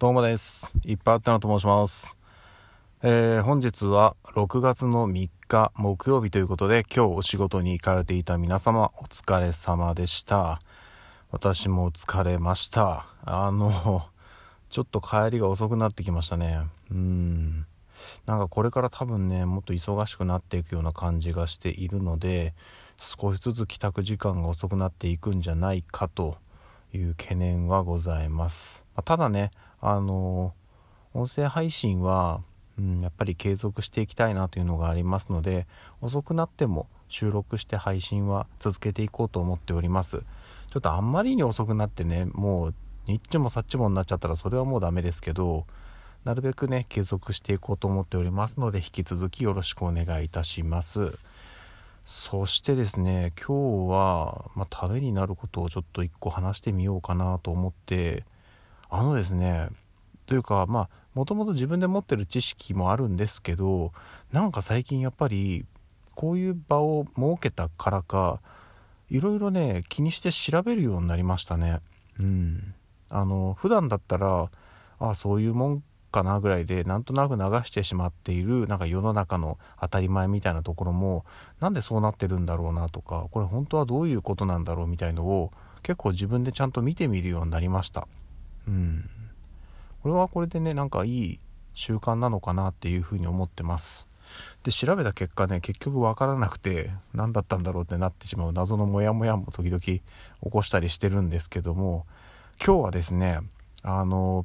どうもです。いっぱいあったなと申します。えー、本日は6月の3日木曜日ということで、今日お仕事に行かれていた皆様、お疲れ様でした。私も疲れました。あの、ちょっと帰りが遅くなってきましたね。うん。なんかこれから多分ね、もっと忙しくなっていくような感じがしているので、少しずつ帰宅時間が遅くなっていくんじゃないかという懸念はございます。ただね、あの音声配信は、うん、やっぱり継続していきたいなというのがありますので遅くなっても収録して配信は続けていこうと思っております。ちょっとあんまりに遅くなってねもうニッチもサッチもになっちゃったらそれはもうダメですけどなるべくね継続していこうと思っておりますので引き続きよろしくお願いいたします。そしてですね今日は、まあ、ためになることをちょっと一個話してみようかなと思ってあのですねというかまあもともと自分で持ってる知識もあるんですけどなんか最近やっぱりこういう場を設けたからかいろいろね気にして調べるようになりましたね。うん。あの普段だったらああそういうもんかなぐらいでなんとなく流してしまっているなんか世の中の当たり前みたいなところもなんでそうなってるんだろうなとかこれ本当はどういうことなんだろうみたいのを結構自分でちゃんと見てみるようになりました。うん。これはこれでねなんかいい習慣なのかなっていうふうに思ってます。で調べた結果ね結局分からなくて何だったんだろうってなってしまう謎のモヤモヤも時々起こしたりしてるんですけども今日はですねあの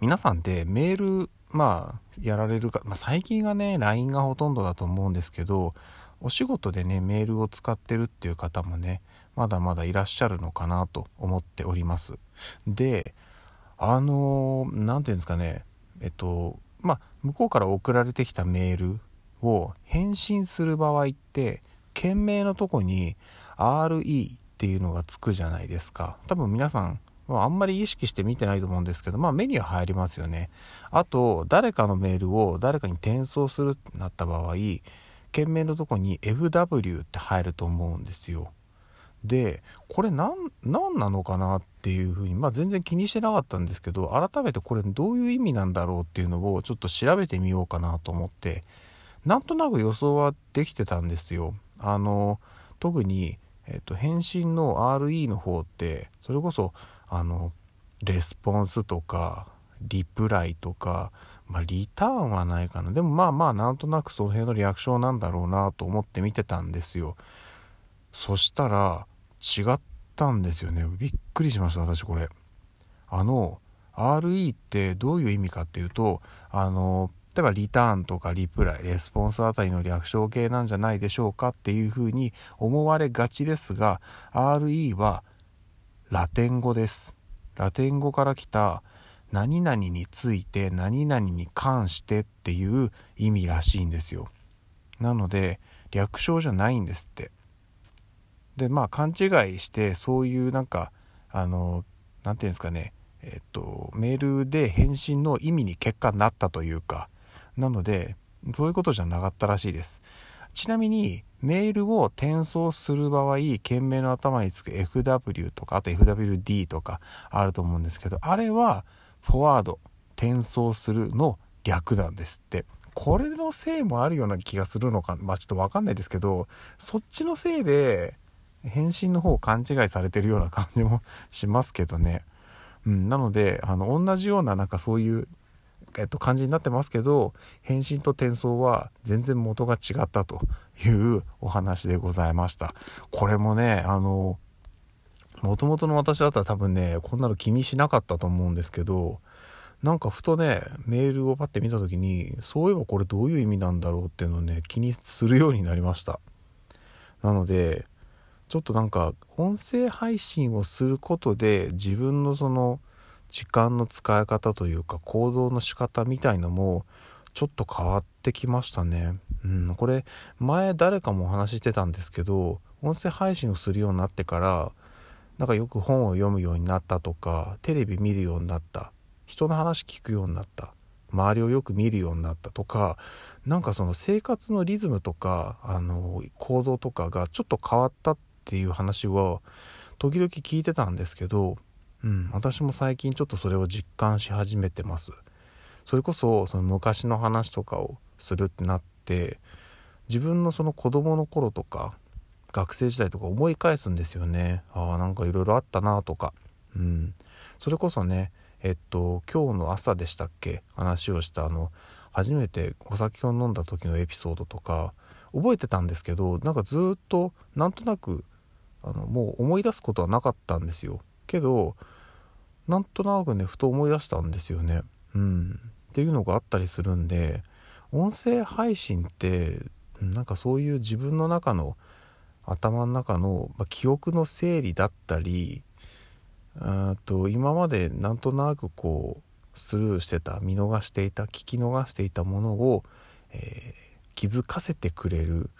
皆さんでメールまあやられるか、まあ、最近はね LINE がほとんどだと思うんですけどお仕事でねメールを使ってるっていう方もねまだまだいらっしゃるのかなと思っております。で、あの何て言うんですかね、えっと、まあ、向こうから送られてきたメールを返信する場合って、件名のとこに RE っていうのがつくじゃないですか。多分皆さん、あんまり意識して見てないと思うんですけど、まあ目には入りますよね。あと、誰かのメールを誰かに転送するってなった場合、件名のとこに FW って入ると思うんですよ。でこれ何なのかなっていうふうに、まあ、全然気にしてなかったんですけど改めてこれどういう意味なんだろうっていうのをちょっと調べてみようかなと思ってなんとなく予想はできてたんですよ。あの特に、えっと、返信の RE の方ってそれこそあのレスポンスとかリプライとか、まあ、リターンはないかなでもまあまあなんとなくその辺のリアクションなんだろうなと思って見てたんですよ。そしたら違ったんですよね。びっくりしました私これ。あの RE ってどういう意味かっていうとあの例えばリターンとかリプライレスポンスあたりの略称形なんじゃないでしょうかっていうふうに思われがちですが RE はラテン語です。ラテン語から来た何々について何々に関してっていう意味らしいんですよ。なので略称じゃないんですって。でまあ勘違いしてそういうなんかあの何て言うんですかね。えっとメールで返信の意味に結果になったというか。なのでそういうことじゃなかったらしいです。ちなみにメールを転送する場合件名の頭につく FW とかあと FWD とかあると思うんですけどあれはフォワード転送するの略なんですって。これのせいもあるような気がするのかまあちょっとわかんないですけどそっちのせいで返信の方を勘違いされてるような感じもしますけどね。うん、なので、あの、同じようななんかそういう、えっと、感じになってますけど、返信と転送は全然元が違ったというお話でございました。これもね、あの、もともとの私だったら多分ね、こんなの気にしなかったと思うんですけど、なんかふとね、メールをパッて見た時に、そういえばこれどういう意味なんだろうっていうのをね、気にするようになりました。なので、ちょっとなんか音声配信をすることで自分のその時間の使い方というか行動の仕方みたいのもちょっと変わってきましたね。うん、これ前誰かもお話ししてたんですけど音声配信をするようになってからなんかよく本を読むようになったとかテレビ見るようになった人の話聞くようになった周りをよく見るようになったとかなんかその生活のリズムとかあの行動とかがちょっと変わったっていう話は時々聞いてたんですけどうん私も最近ちょっとそれを実感し始めてます。それこそその昔の話とかをするってなって自分のその子供の頃とか学生時代とか思い返すんですよね。ああなんかいろいろあったなとか。うん。それこそねえっと今日の朝でしたっけ？話をしたあの初めてお酒を飲んだ時のエピソードとか覚えてたんですけどなんかずっとなんとなくあのもう思い出すことはなかったんですよ。けどなんとなくねふと思い出したんですよね。うん。っていうのがあったりするんで音声配信ってなんかそういう自分の中の頭の中の、まあ、記憶の整理だったりあと今までなんとなくこうスルーしてた見逃していた聞き逃していたものを、えー、気づかせてくれる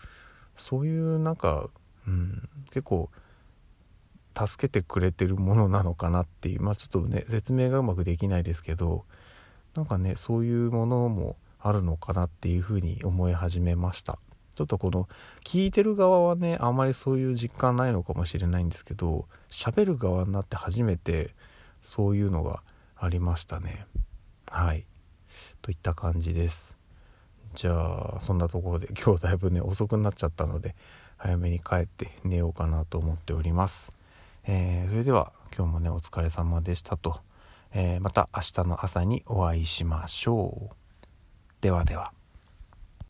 そういうなんか、うん、結構助けてくれてるものなのかなっていうまあちょっとね説明がうまくできないですけどなんかねそういうものもあるのかなっていうふうに思い始めました。ちょっとこの聞いてる側はねあまりそういう実感ないのかもしれないんですけど喋る側になって初めてそういうのがありましたね。はい。といった感じです。じゃあそんなところで今日だいぶね遅くなっちゃったので早めに帰って寝ようかなと思っております、えー、それでは今日もねお疲れ様でしたと、えー、また明日の朝にお会いしましょう。ではでは。